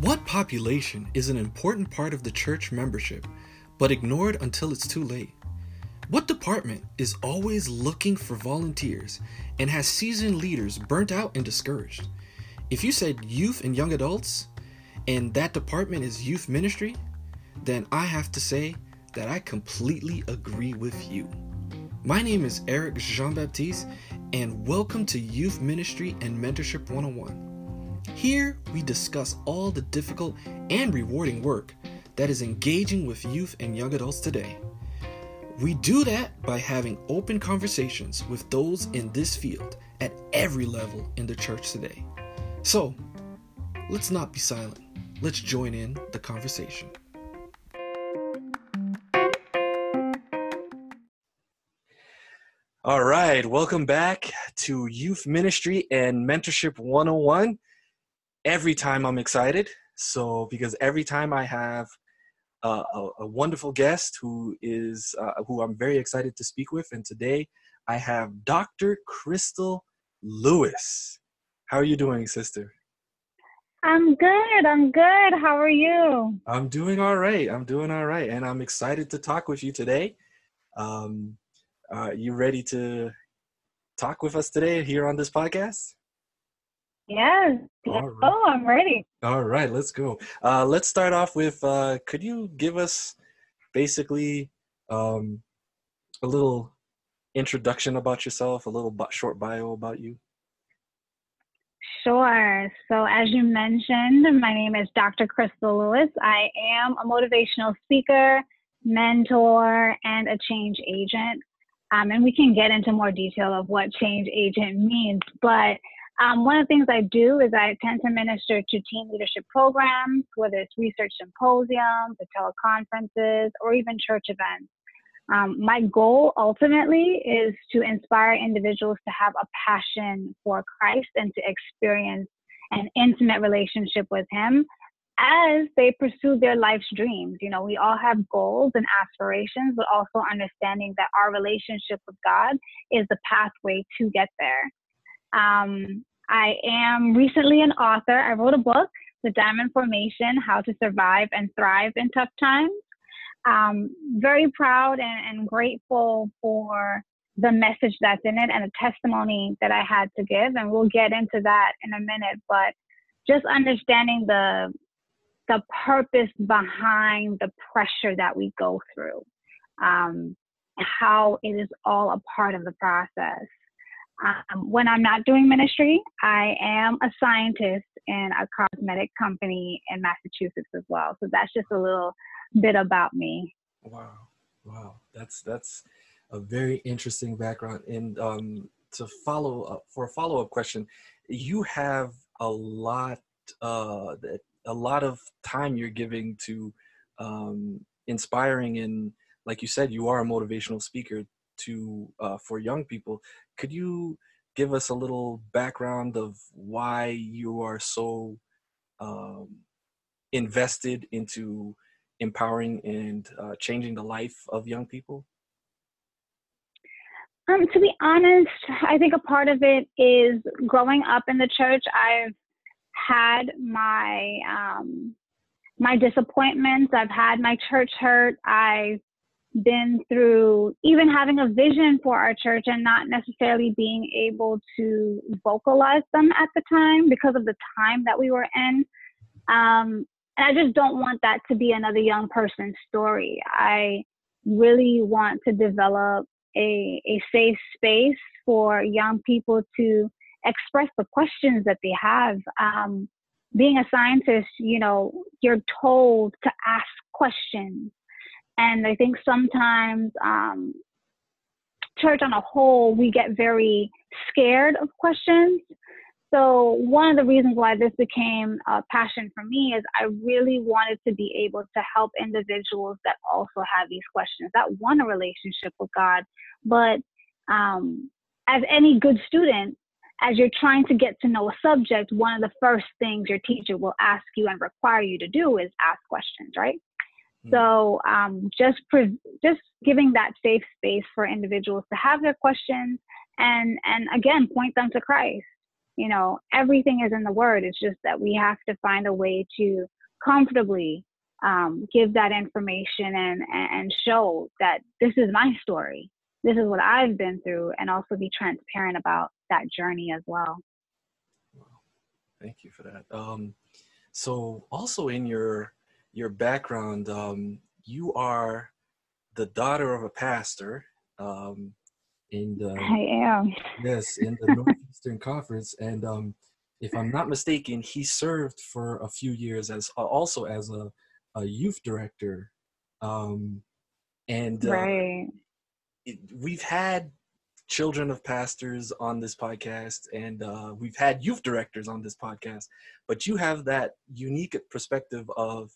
What population is an important part of the church membership, but ignored until it's too late? What department is always looking for volunteers and has seasoned leaders burnt out and discouraged? If you said youth and young adults, and that department is youth ministry, then I have to say that I completely agree with you. My name is Eric Jean Baptiste, and welcome to Youth Ministry and Mentorship 101. Here, we discuss all the difficult and rewarding work that is engaging with youth and young adults today. We do that by having open conversations with those in this field at every level in the church today. So, let's not be silent. Let's join in the conversation. All right, welcome back to Youth Ministry and Mentorship 101 every time I'm excited. So because every time I have uh, a, a, wonderful guest who is uh, who I'm very excited to speak with, and today I have Dr. Crystal Lewis. How are you doing, sister? I'm good. I'm good. How are you? I'm doing all right. I'm doing all right, and I'm excited to talk with you today. Um, uh, you ready to talk with us today here on this podcast? Yes. Right. Oh, I'm ready. All right, let's go. Uh, let's start off with uh, could you give us basically um, a little introduction about yourself, a little short bio about you? Sure. So, as you mentioned, my name is Dr. Crystal Lewis. I am a motivational speaker, mentor, and a change agent. Um, and we can get into more detail of what change agent means, but um, one of the things I do is I tend to minister to team leadership programs, whether it's research symposiums, or teleconferences, or even church events. Um, my goal ultimately is to inspire individuals to have a passion for Christ and to experience an intimate relationship with Him as they pursue their life's dreams. You know, we all have goals and aspirations, but also understanding that our relationship with God is the pathway to get there. Um, I am recently an author. I wrote a book, The Diamond Formation How to Survive and Thrive in Tough Times. Um, very proud and, and grateful for the message that's in it and the testimony that I had to give. And we'll get into that in a minute. But just understanding the the purpose behind the pressure that we go through, um, how it is all a part of the process. Um, when I'm not doing ministry, I am a scientist in a cosmetic company in Massachusetts as well. So that's just a little bit about me. Wow, wow, that's that's a very interesting background. And um, to follow up for a follow up question, you have a lot uh, a lot of time you're giving to um, inspiring and like you said, you are a motivational speaker to uh, for young people. Could you give us a little background of why you are so um, invested into empowering and uh, changing the life of young people? Um, to be honest, I think a part of it is growing up in the church. I've had my um, my disappointments. I've had my church hurt. I've been through even having a vision for our church and not necessarily being able to vocalize them at the time because of the time that we were in. Um, and I just don't want that to be another young person's story. I really want to develop a, a safe space for young people to express the questions that they have. Um, being a scientist, you know, you're told to ask questions and I think sometimes um, church on a whole, we get very scared of questions. So one of the reasons why this became a passion for me is I really wanted to be able to help individuals that also have these questions, that want a relationship with God. But um, as any good student, as you're trying to get to know a subject, one of the first things your teacher will ask you and require you to do is ask questions, right? Mm. So um, just pre- just giving that safe space for individuals to have their questions and and again point them to Christ. You know, everything is in the word. It's just that we have to find a way to comfortably um, give that information and, and show that this is my story. This is what I've been through, and also be transparent about that journey as well. Wow. Thank you for that. Um, so, also in your your background, um, you are the daughter of a pastor. Um, in the, I am. Yes, in the Northeastern Conference, and um, if I'm not mistaken, he served for a few years as uh, also as a, a youth director. Um, and uh, right. it, we've had children of pastors on this podcast and uh, we've had youth directors on this podcast but you have that unique perspective of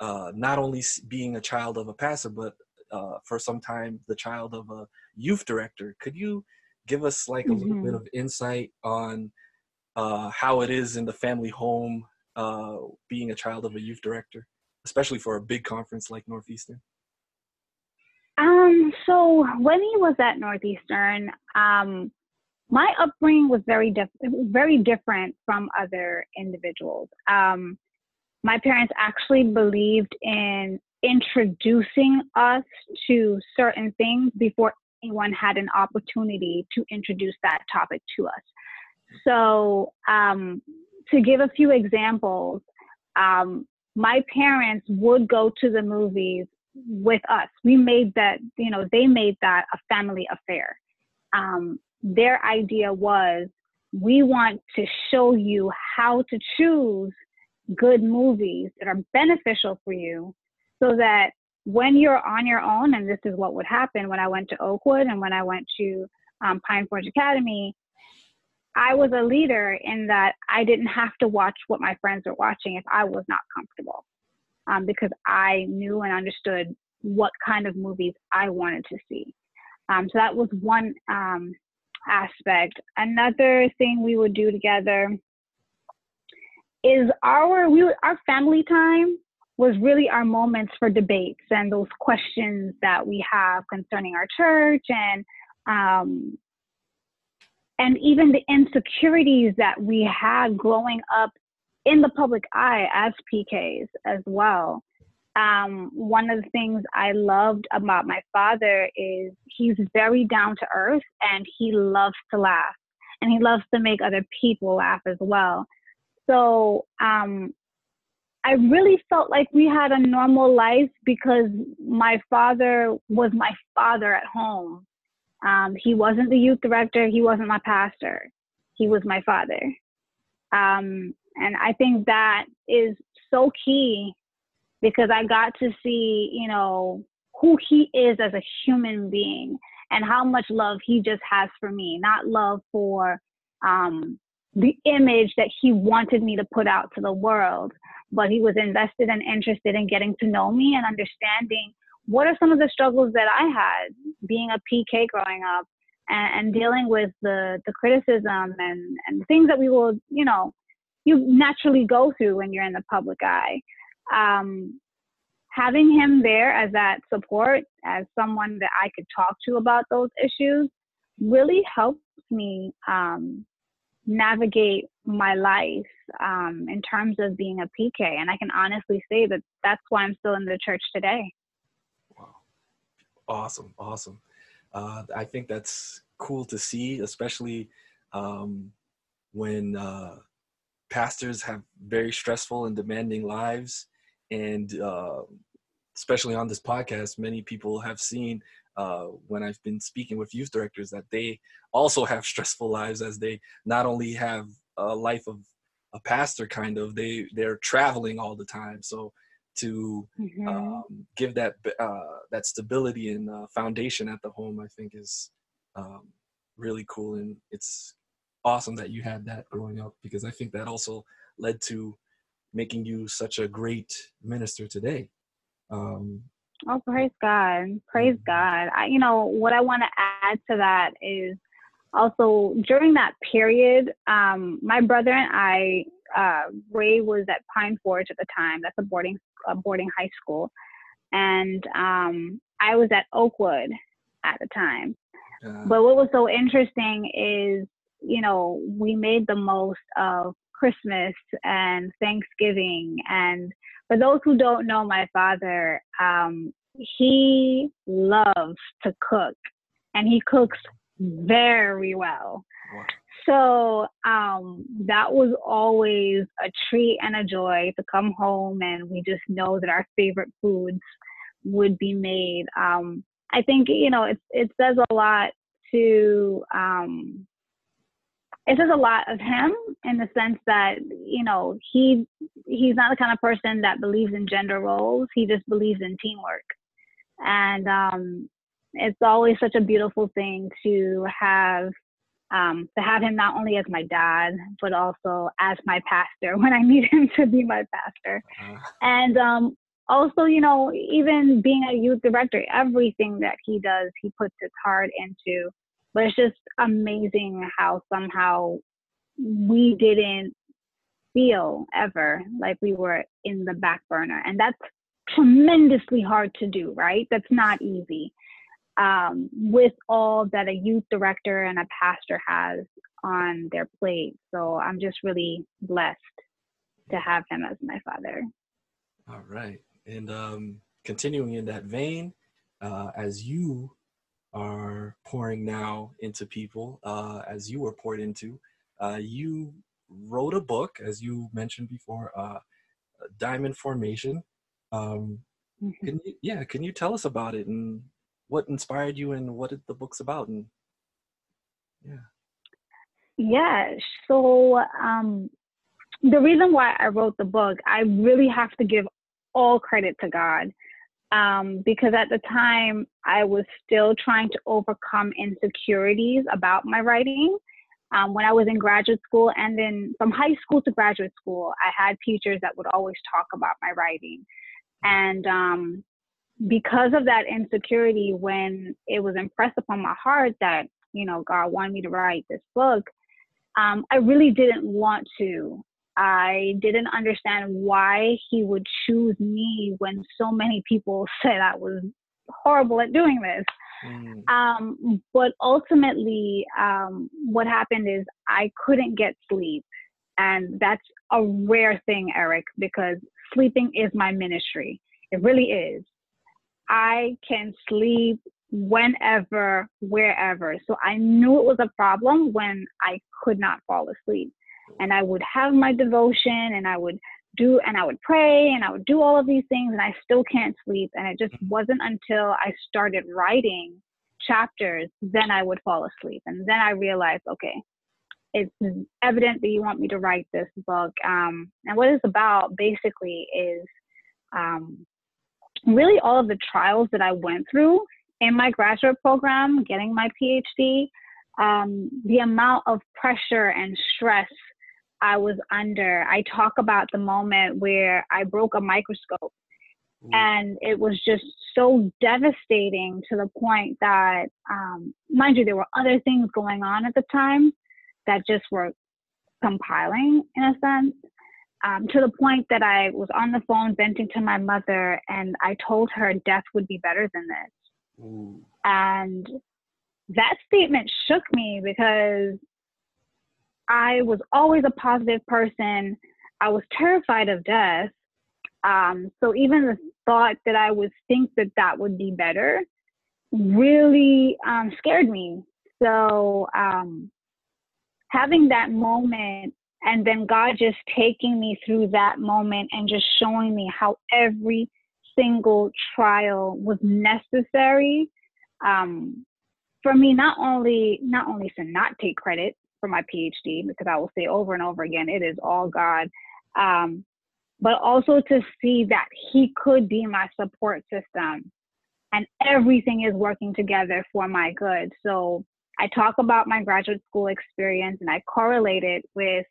uh, not only being a child of a pastor but uh, for some time the child of a youth director could you give us like a mm-hmm. little bit mm-hmm. of insight on uh, how it is in the family home uh, being a child of a youth director especially for a big conference like northeastern um, so when he was at Northeastern, um, my upbringing was very diff- very different from other individuals. Um, my parents actually believed in introducing us to certain things before anyone had an opportunity to introduce that topic to us. So, um, to give a few examples, um, my parents would go to the movies with us. We made that, you know, they made that a family affair. Um, their idea was we want to show you how to choose good movies that are beneficial for you so that when you're on your own, and this is what would happen when I went to Oakwood and when I went to um, Pine Forge Academy, I was a leader in that I didn't have to watch what my friends were watching if I was not comfortable um, because I knew and understood what kind of movies I wanted to see. Um, so that was one um, aspect. Another thing we would do together is our we our family time was really our moments for debates and those questions that we have concerning our church and um, and even the insecurities that we had growing up in the public eye as PKs as well. Um, one of the things I loved about my father is he's very down to earth and he loves to laugh and he loves to make other people laugh as well. So um, I really felt like we had a normal life because my father was my father at home. Um, he wasn't the youth director, he wasn't my pastor, he was my father. Um, and I think that is so key because I got to see, you know, who he is as a human being and how much love he just has for me, not love for um, the image that he wanted me to put out to the world, but he was invested and interested in getting to know me and understanding what are some of the struggles that I had being a PK growing up and, and dealing with the, the criticism and, and things that we will, you know, you naturally go through when you're in the public eye. Um, having him there as that support, as someone that I could talk to about those issues, really helps me um, navigate my life um, in terms of being a PK. And I can honestly say that that's why I'm still in the church today. Wow. Awesome. Awesome. Uh, I think that's cool to see, especially um, when uh, pastors have very stressful and demanding lives and uh, especially on this podcast many people have seen uh, when i've been speaking with youth directors that they also have stressful lives as they not only have a life of a pastor kind of they they're traveling all the time so to mm-hmm. um, give that uh, that stability and uh, foundation at the home i think is um, really cool and it's awesome that you had that growing up because I think that also led to making you such a great minister today. Um, oh, praise God! Praise mm-hmm. God! I, you know what I want to add to that is also during that period, um, my brother and I, uh, Ray was at Pine Forge at the time. That's a boarding a boarding high school, and um, I was at Oakwood at the time. Uh, but what was so interesting is you know, we made the most of Christmas and Thanksgiving. And for those who don't know my father, um, he loves to cook and he cooks very well. Wow. So um, that was always a treat and a joy to come home and we just know that our favorite foods would be made. Um, I think you know it it says a lot to um, it says a lot of him in the sense that you know he he's not the kind of person that believes in gender roles. He just believes in teamwork, and um, it's always such a beautiful thing to have um, to have him not only as my dad but also as my pastor when I need him to be my pastor. Uh-huh. And um, also, you know, even being a youth director, everything that he does, he puts his heart into. But it's just amazing how somehow we didn't feel ever like we were in the back burner. And that's tremendously hard to do, right? That's not easy. Um, with all that a youth director and a pastor has on their plate. So I'm just really blessed to have him as my father. All right. And um, continuing in that vein, uh, as you are pouring now into people, uh, as you were poured into, uh, you wrote a book, as you mentioned before, uh, Diamond Formation. Um, mm-hmm. Can you, yeah, can you tell us about it and what inspired you and what the book's about? And yeah. Yeah. So um, the reason why I wrote the book, I really have to give all credit to God. Um, because at the time I was still trying to overcome insecurities about my writing. Um, when I was in graduate school and then from high school to graduate school, I had teachers that would always talk about my writing. And um, because of that insecurity, when it was impressed upon my heart that, you know, God wanted me to write this book, um, I really didn't want to. I didn't understand why he would choose me when so many people said I was horrible at doing this. Mm. Um, but ultimately, um, what happened is I couldn't get sleep. And that's a rare thing, Eric, because sleeping is my ministry. It really is. I can sleep whenever, wherever. So I knew it was a problem when I could not fall asleep and I would have my devotion and I would do and I would pray and I would do all of these things and I still can't sleep. And it just mm-hmm. wasn't until I started writing chapters, then I would fall asleep. And then I realized, okay, it's evident that you want me to write this book. Um, and what it's about basically is um, really all of the trials that I went through in my graduate program, getting my PhD, um, the amount of pressure and stress I was under. I talk about the moment where I broke a microscope. And it was just so devastating to the point that, um, mind you, there were other things going on at the time that just were compiling in a sense. Um, to the point that I was on the phone venting to my mother, and I told her death would be better than this. Ooh. And that statement shook me because I was always a positive person. I was terrified of death. Um, so even the thought that I would think that that would be better really um, scared me. So um, having that moment and then God just taking me through that moment and just showing me how every single trial was necessary um, for me not only not only to not take credit for my PhD because I will say over and over again, it is all God. Um, but also to see that He could be my support system and everything is working together for my good. So I talk about my graduate school experience and I correlate it with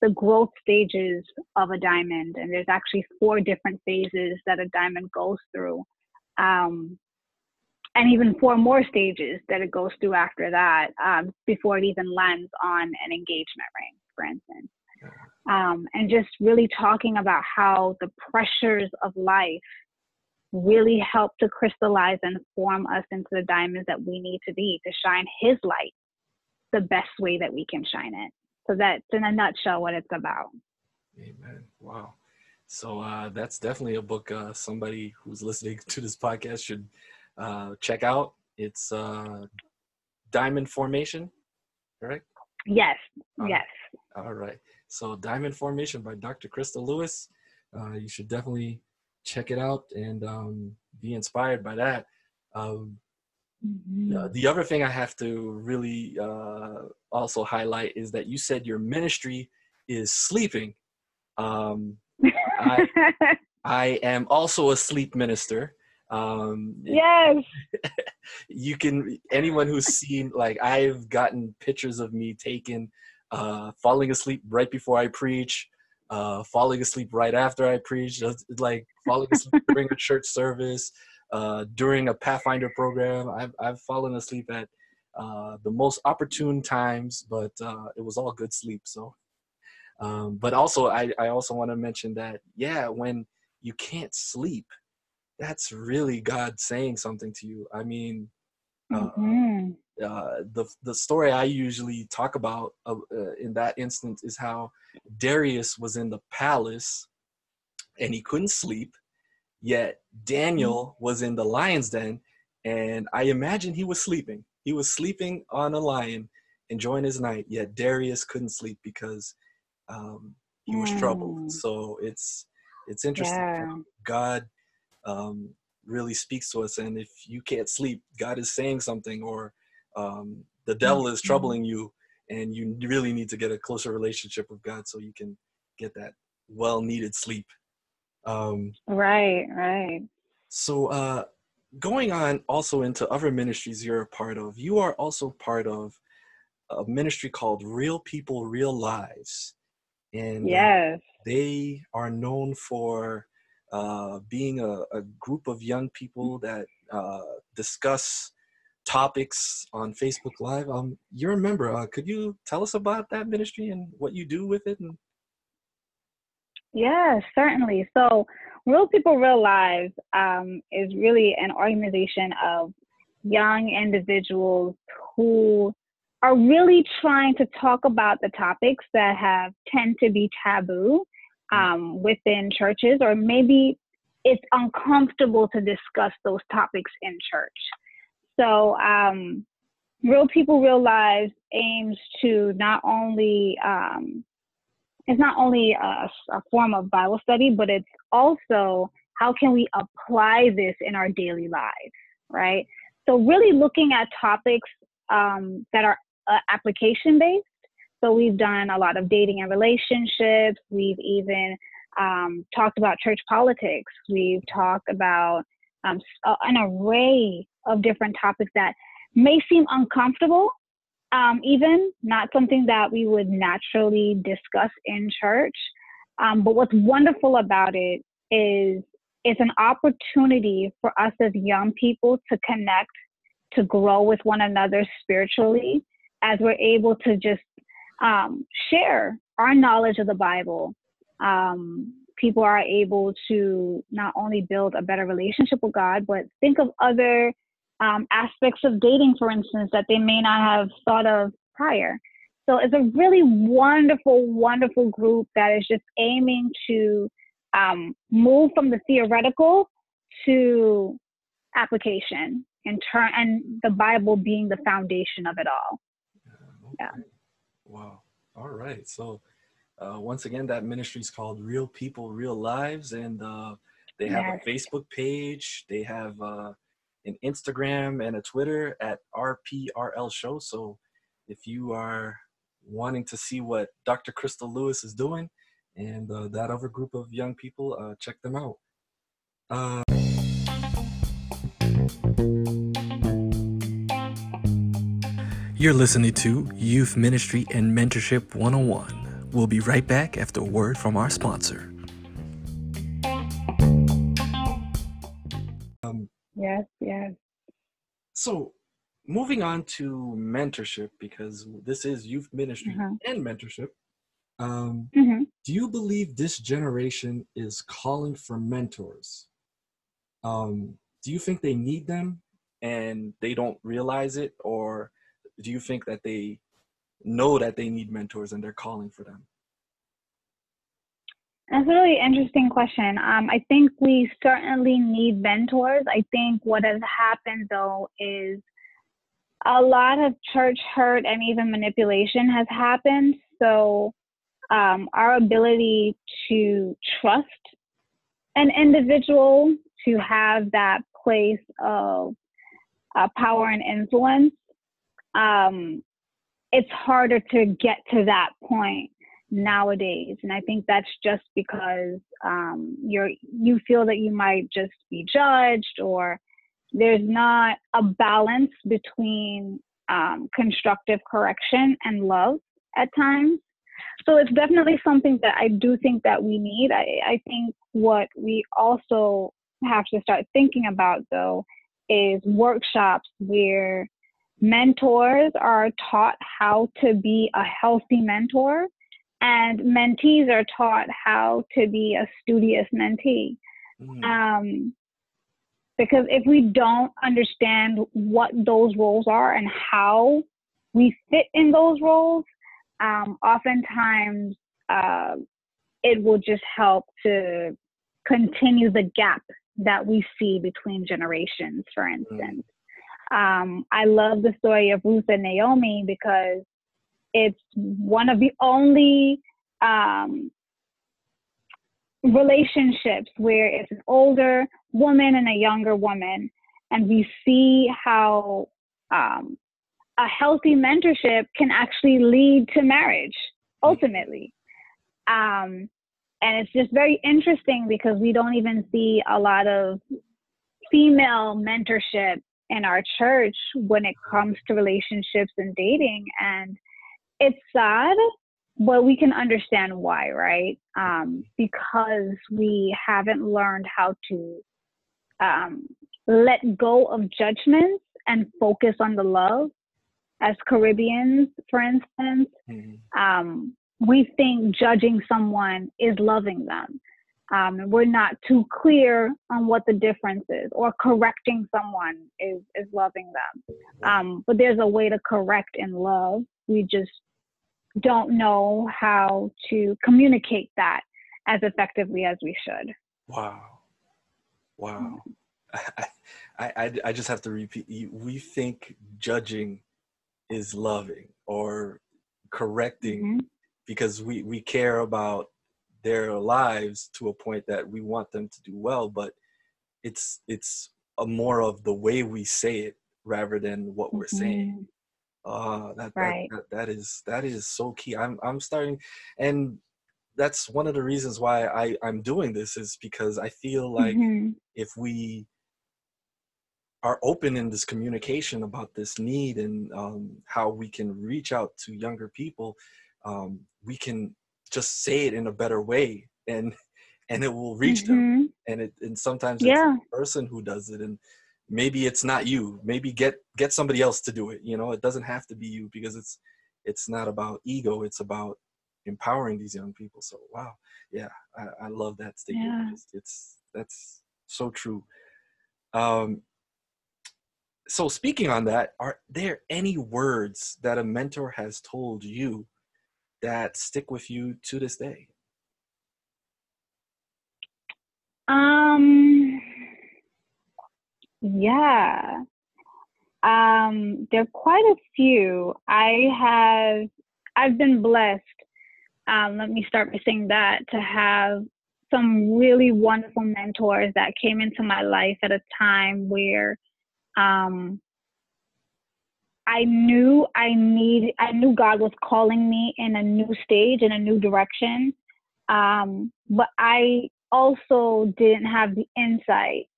the growth stages of a diamond. And there's actually four different phases that a diamond goes through. Um, and even four more stages that it goes through after that um, before it even lands on an engagement ring, for instance. Um, and just really talking about how the pressures of life really help to crystallize and form us into the diamonds that we need to be to shine His light the best way that we can shine it. So that's in a nutshell what it's about. Amen. Wow. So uh, that's definitely a book uh, somebody who's listening to this podcast should uh, check out. It's uh, Diamond Formation, correct? Yes. yes. All right. So Diamond Formation by Dr. Crystal Lewis. Uh, you should definitely check it out and um, be inspired by that. Um, mm-hmm. uh, the other thing I have to really uh, also highlight is that you said your ministry is sleeping. Um, I, I am also a sleep minister. Um, yes. you can, anyone who's seen, like, I've gotten pictures of me taken uh, falling asleep right before I preach, uh, falling asleep right after I preach, like falling asleep during a church service, uh, during a Pathfinder program. I've, I've fallen asleep at uh, the most opportune times, but uh, it was all good sleep. So, um, but also, I, I also want to mention that, yeah, when you can't sleep, that's really God saying something to you. I mean, uh, mm-hmm. uh, the the story I usually talk about uh, uh, in that instance is how Darius was in the palace and he couldn't sleep, yet Daniel mm-hmm. was in the lion's den, and I imagine he was sleeping. He was sleeping on a lion, enjoying his night. Yet Darius couldn't sleep because um, he was mm. troubled. So it's it's interesting. Yeah. God um, really speaks to us. And if you can't sleep, God is saying something, or um, the devil is mm-hmm. troubling you, and you really need to get a closer relationship with God so you can get that well needed sleep. Um, right, right. So, uh, going on also into other ministries you're a part of, you are also part of a ministry called Real People, Real Lives. And uh, yes. Uh, they are known for uh, being a, a, group of young people that uh, discuss topics on Facebook Live. Um, you're a member. Uh, could you tell us about that ministry and what you do with it? And... Yeah, certainly. So, Real People, Real Lives um, is really an organization of young individuals who are really trying to talk about the topics that have tend to be taboo um, within churches, or maybe it's uncomfortable to discuss those topics in church. So, um, Real People, Real Lives aims to not only um, it's not only a, a, form of Bible study, but it's also how can we apply this in our daily lives, right? So, really looking at topics um, that are uh, application based so we've done a lot of dating and relationships. We've even um, talked about church politics. We've talked about um, an array of different topics that may seem uncomfortable, um, even not something that we would naturally discuss in church. Um, but what's wonderful about it is it's an opportunity for us as young people to connect, to grow with one another spiritually, as we're able to just um, share our knowledge of the Bible, um, people are able to not only build a better relationship with God, but think of other um, aspects of dating, for instance, that they may not have thought of prior. So it's a really wonderful, wonderful group that is just aiming to um, move from the theoretical to application and turn and the Bible being the foundation of it all. Yeah. Wow. All right. So, uh, once again, that ministry is called Real People, Real Lives, and uh, they have yes. a Facebook page. They have uh, an Instagram and a Twitter at RPRL Show. So, if you are wanting to see what Dr. Crystal Lewis is doing and uh, that other group of young people, uh, check them out. You're listening to Youth Ministry and Mentorship 101. We'll be right back after a word from our sponsor. Um, yes, yes. So, moving on to mentorship, because this is youth ministry uh-huh. and mentorship. Um, mm-hmm. Do you believe this generation is calling for mentors? Um, do you think they need them and they don't realize it, or do you think that they know that they need mentors and they're calling for them? That's a really interesting question. Um, I think we certainly need mentors. I think what has happened though is a lot of church hurt and even manipulation has happened. So um, our ability to trust an individual to have that place of uh, power and influence, um, it's harder to get to that point nowadays. And i think that's just because um, you're you feel that you might just be judged or there's not a balance between um, constructive correction and love at times. So it's definitely something that i do think that we need. I, I think what we also have to start thinking about though is workshops where mentors are taught how to be a healthy mentor and mentees are taught how to be a studious mentee. Mm. Um, because if we don't understand what those roles are and how we fit in those roles, um, oftentimes uh, it will just help to continue the gap that we see between generations, for mm. instance. Mm. Um, I love the story of Ruth and Naomi because it's one of the only um, relationships where it's an older woman and a younger woman, and we see how um, a healthy mentorship can actually lead to marriage ultimately. Um, and it's just very interesting because we don't even see a lot of female mentorship in our church when it comes to relationships and dating. And it's sad, but we can understand why, right? Um, because we haven't learned how to um, let go of judgments and focus on the love. As Caribbeans, for instance, mm-hmm. um, we think judging someone is loving them. Um, we're not too clear on what the difference is, or correcting someone is is loving them. Um, but there's a way to correct in love. We just don't know how to communicate that as effectively as we should. Wow. Wow. I, I, I just have to repeat. We think judging is loving or correcting mm-hmm. because we, we care about their lives to a point that we want them to do well, but it's it's a more of the way we say it rather than what we're mm-hmm. saying. Uh, that, right. that, that, that is that is so key. I'm I'm starting, and that's one of the reasons why I I'm doing this is because I feel like mm-hmm. if we are open in this communication about this need and um, how we can reach out to younger people, um, we can just say it in a better way and and it will reach mm-hmm. them. And it and sometimes yeah. it's the person who does it and maybe it's not you maybe get get somebody else to do it you know it doesn't have to be you because it's it's not about ego it's about empowering these young people so wow yeah i, I love that statement yeah. it's, it's that's so true um so speaking on that are there any words that a mentor has told you that stick with you to this day um yeah. Um, there are quite a few. I have, I've been blessed. Um, let me start by saying that to have some really wonderful mentors that came into my life at a time where um, I knew I need I knew God was calling me in a new stage in a new direction. Um, but I also didn't have the insight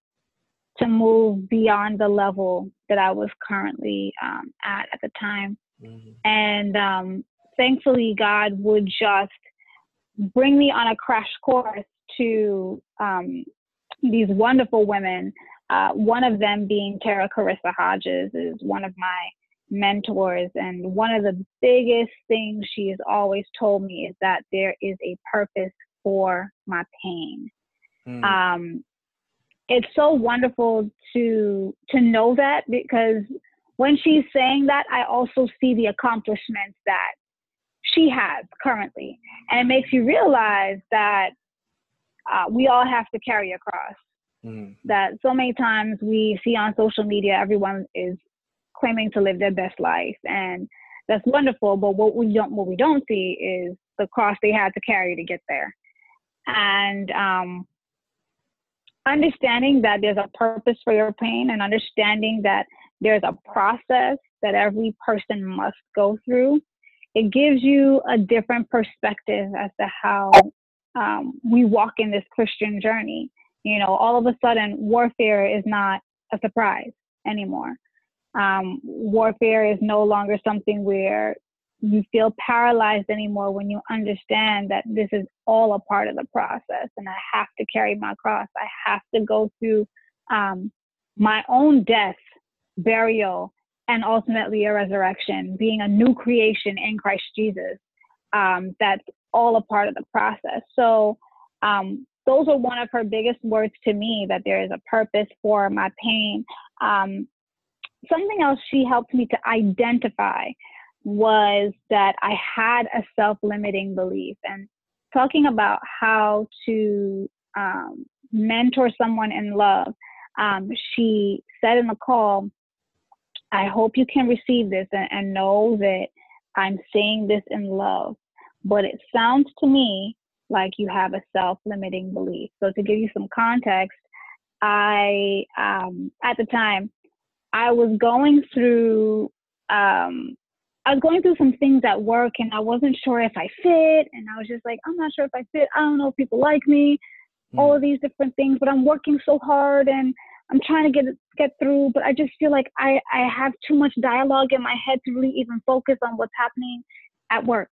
to move beyond the level that I was currently um, at at the time. Mm-hmm. And um, thankfully, God would just bring me on a crash course to um, these wonderful women. Uh, one of them being Tara Carissa Hodges is one of my mentors. And one of the biggest things she has always told me is that there is a purpose for my pain. Mm. Um, it's so wonderful to to know that because when she's saying that, I also see the accomplishments that she has currently. And it makes you realize that uh, we all have to carry a cross. Mm-hmm. That so many times we see on social media, everyone is claiming to live their best life. And that's wonderful. But what we don't, what we don't see is the cross they had to carry to get there. And um, understanding that there's a purpose for your pain and understanding that there's a process that every person must go through, it gives you a different perspective as to how um, we walk in this Christian journey. You know, all of a sudden, warfare is not a surprise anymore. Um, warfare is no longer something where you feel paralyzed anymore when you understand that this is all a part of the process and I have to carry my cross. I have to go through um, my own death, burial, and ultimately a resurrection, being a new creation in Christ Jesus. Um, that's all a part of the process. So, um, those are one of her biggest words to me that there is a purpose for my pain. Um, something else she helped me to identify was that I had a self limiting belief. And talking about how to um, mentor someone in love, um, she said in the call, I hope you can receive this and, and know that I'm saying this in love. But it sounds to me like you have a self limiting belief. So, to give you some context, I, um, at the time, I was going through um, I was going through some things at work and I wasn't sure if I fit. And I was just like, I'm not sure if I fit. I don't know if people like me, mm. all of these different things, but I'm working so hard and I'm trying to get get through. But I just feel like I, I have too much dialogue in my head to really even focus on what's happening at work.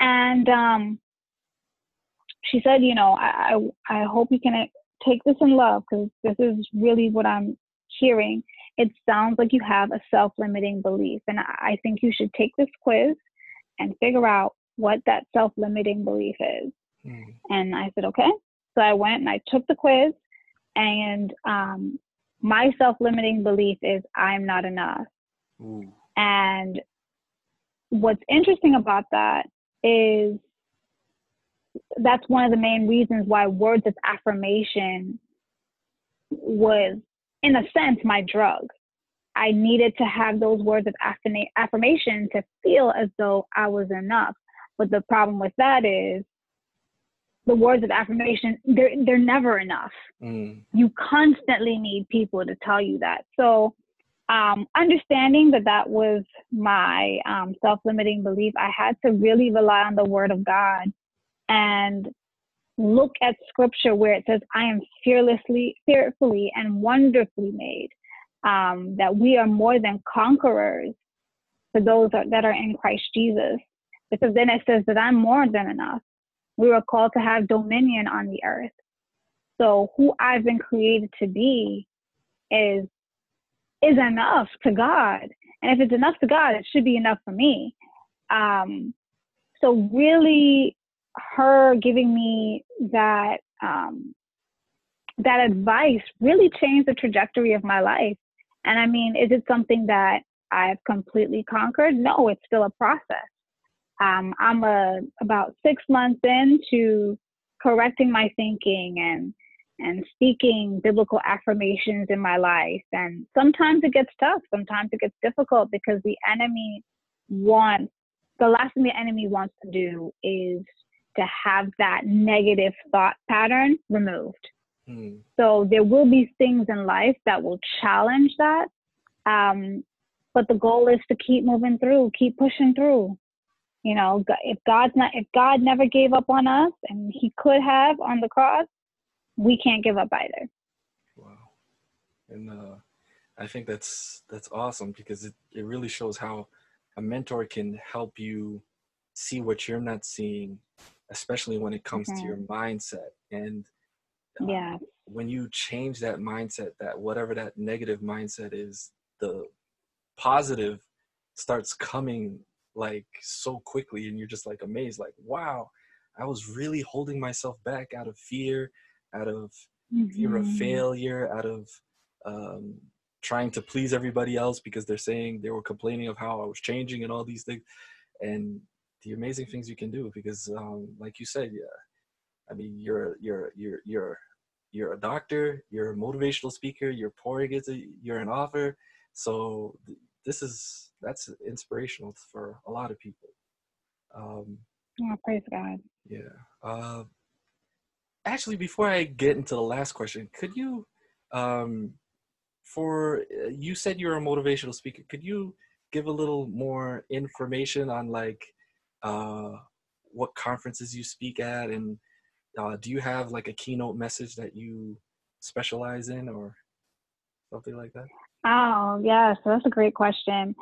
And um, she said, you know, I, I, I hope you can take this in love because this is really what I'm hearing it sounds like you have a self limiting belief. And I think you should take this quiz and figure out what that self limiting belief is. Mm. And I said, okay. So I went and I took the quiz, and um, my self limiting belief is I'm not enough. Ooh. And what's interesting about that is that's one of the main reasons why words of affirmation was in a sense, my drug. I needed to have those words of affirmation to feel as though I was enough. But the problem with that is the words of affirmation, they're, they're never enough. Mm. You constantly need people to tell you that. So, um, understanding that that was my um, self limiting belief, I had to really rely on the word of God and look at scripture where it says, I am fearlessly, fearfully, and wonderfully made, um, that we are more than conquerors for those that are in Christ Jesus. Because then it says that I'm more than enough. We were called to have dominion on the earth. So who I've been created to be is is enough to God. And if it's enough to God, it should be enough for me. Um, so really her giving me that um, that advice really changed the trajectory of my life. And I mean, is it something that I've completely conquered? No, it's still a process. Um, I'm a, about six months into correcting my thinking and and speaking biblical affirmations in my life. And sometimes it gets tough. Sometimes it gets difficult because the enemy wants the last thing the enemy wants to do is to have that negative thought pattern removed. Mm. So there will be things in life that will challenge that. Um, but the goal is to keep moving through, keep pushing through. You know, if God's not, if God never gave up on us, and He could have on the cross, we can't give up either. Wow, and uh, I think that's that's awesome because it it really shows how a mentor can help you see what you're not seeing especially when it comes to your mindset and uh, yeah when you change that mindset that whatever that negative mindset is the positive starts coming like so quickly and you're just like amazed like wow i was really holding myself back out of fear out of mm-hmm. fear of mm-hmm. failure out of um, trying to please everybody else because they're saying they were complaining of how I was changing and all these things, and the amazing things you can do because, um, like you said, yeah, I mean, you're you're you're you're you're a doctor, you're a motivational speaker, you're pouring into, you're an author, so this is that's inspirational for a lot of people. Um, oh, praise God. Yeah. Uh, actually, before I get into the last question, could you, um, for uh, you said you're a motivational speaker, could you give a little more information on like uh, what conferences you speak at, and uh, do you have like a keynote message that you specialize in, or something like that? Oh, yeah. So that's a great question.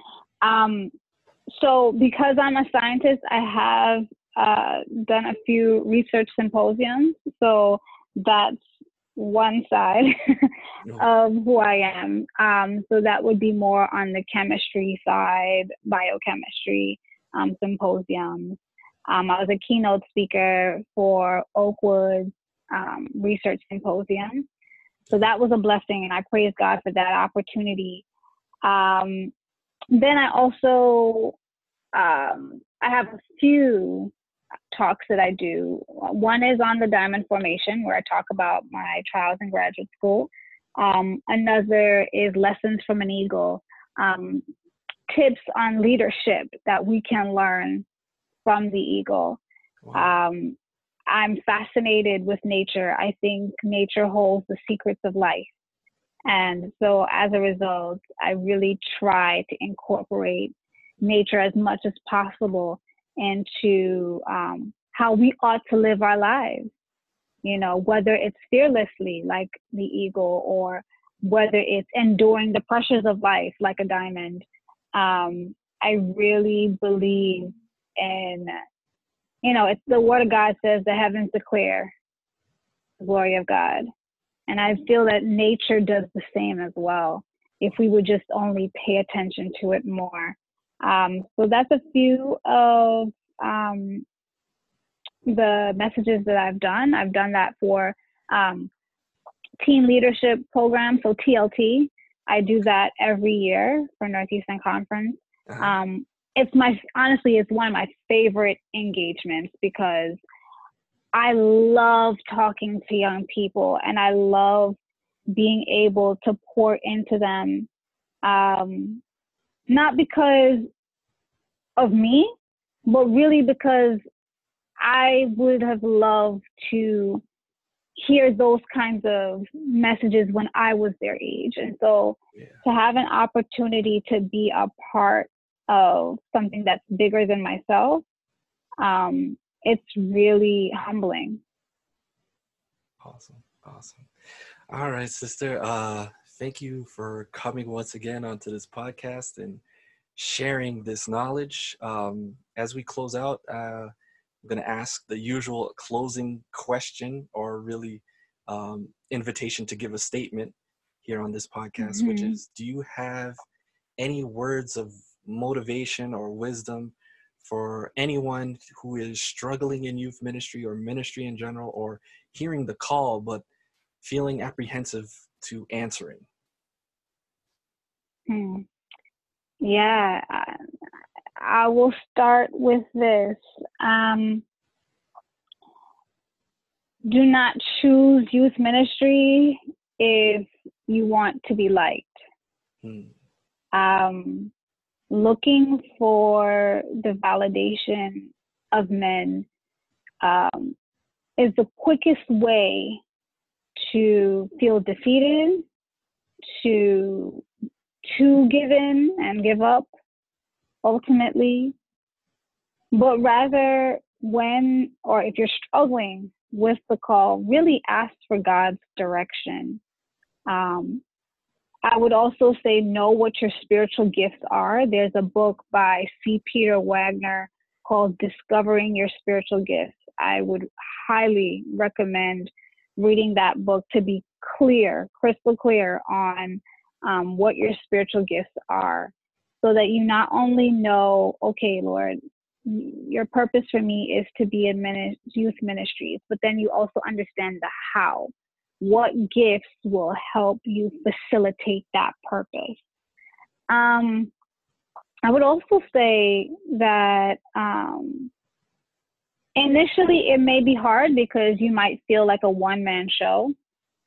Um, so because I'm a scientist, I have uh, done a few research symposiums. So that's one side of who I am. Um, so that would be more on the chemistry side, biochemistry um. Um, I was a keynote speaker for Oakwood um, Research Symposium. So that was a blessing, and I praise God for that opportunity. Um, then I also um, I have a few talks that I do. One is on the diamond formation, where I talk about my trials in graduate school. Um, another is lessons from an eagle, um, tips on leadership that we can learn from the eagle. Wow. Um, I'm fascinated with nature. I think nature holds the secrets of life. And so as a result, I really try to incorporate nature as much as possible into um, how we ought to live our lives. You know, whether it's fearlessly like the eagle or whether it's enduring the pressures of life like a diamond. Um, I really believe in, you know, it's the word of God says the heavens declare the glory of God. And I feel that nature does the same as well if we would just only pay attention to it more. Um, so that's a few of um, the messages that I've done. I've done that for um, team leadership program, so TLT. I do that every year for Northeastern Conference. Uh-huh. Um, it's my honestly, it's one of my favorite engagements because I love talking to young people and I love being able to pour into them. Um, not because of me, but really because I would have loved to hear those kinds of messages when I was their age. And so yeah. to have an opportunity to be a part of something that's bigger than myself um, it's really humbling. Awesome. Awesome. All right, sister. Uh, thank you for coming once again onto this podcast and sharing this knowledge. Um, as we close out, uh, I'm going to ask the usual closing question or really um, invitation to give a statement here on this podcast, mm-hmm. which is Do you have any words of motivation or wisdom for anyone who is struggling in youth ministry or ministry in general or hearing the call but feeling apprehensive to answering? Hmm. Yeah, I, will start with this. Um, do not choose youth ministry if you want to be liked. Hmm. Um, looking for the validation of men um, is the quickest way to feel defeated, to to give in and give up ultimately, but rather when or if you're struggling with the call, really ask for God's direction. Um, I would also say know what your spiritual gifts are. There's a book by C. Peter Wagner called Discovering Your Spiritual Gifts. I would highly recommend reading that book to be clear, crystal clear on um, what your spiritual gifts are so that you not only know, okay, Lord, your purpose for me is to be in youth ministries, but then you also understand the how what gifts will help you facilitate that purpose. Um, I would also say that um, initially it may be hard because you might feel like a one man show,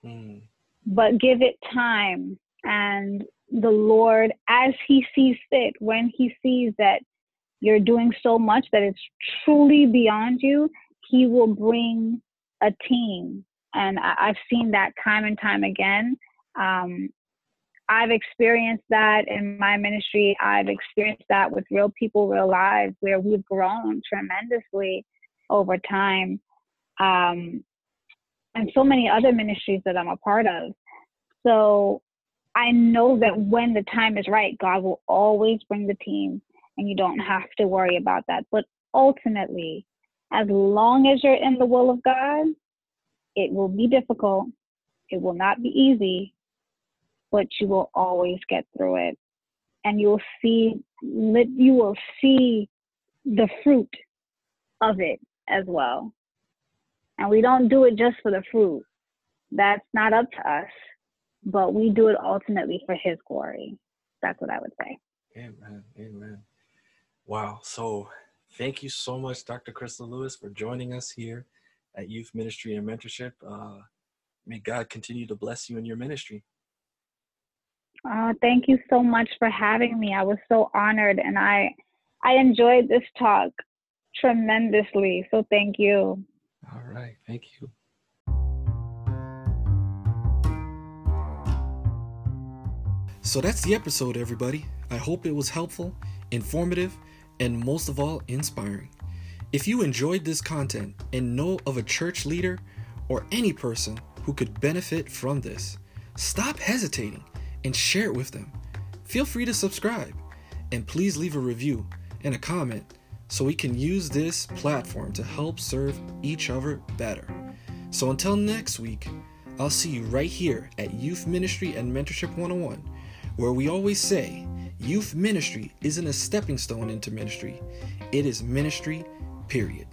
mm. but give it time and the Lord, as He sees fit, when He sees that you're doing so much that it's truly beyond you, He will bring a team. And I, have seen that time and time again. Um, I've experienced that in my ministry. I've experienced that with real people, real lives, where we've grown tremendously over time. Um, and so many other ministries that I'm a part of. So I know that when the time is right, God will always bring the team and you don't have to worry about that. But ultimately, as long as you're in the will of God, it will be difficult. It will not be easy, but you will always get through it. And you will see you will see the fruit of it as well. And we don't do it just for the fruit. That's not up to us, but we do it ultimately for his glory. That's what I would say. Amen. Amen. Wow. So thank you so much, Dr. Crystal Lewis, for joining us here at Youth Ministry and Mentorship. Uh, may God continue to bless you in your ministry. Uh, thank you so much for having me. I was so honored, and I I enjoyed this talk tremendously. So thank you. All right, thank you. So that's the episode, everybody. I hope it was helpful, informative, and most of all, inspiring. If you enjoyed this content and know of a church leader or any person who could benefit from this, stop hesitating and share it with them. Feel free to subscribe and please leave a review and a comment so we can use this platform to help serve each other better. So until next week, I'll see you right here at Youth Ministry and Mentorship 101, where we always say youth ministry isn't a stepping stone into ministry, it is ministry, period.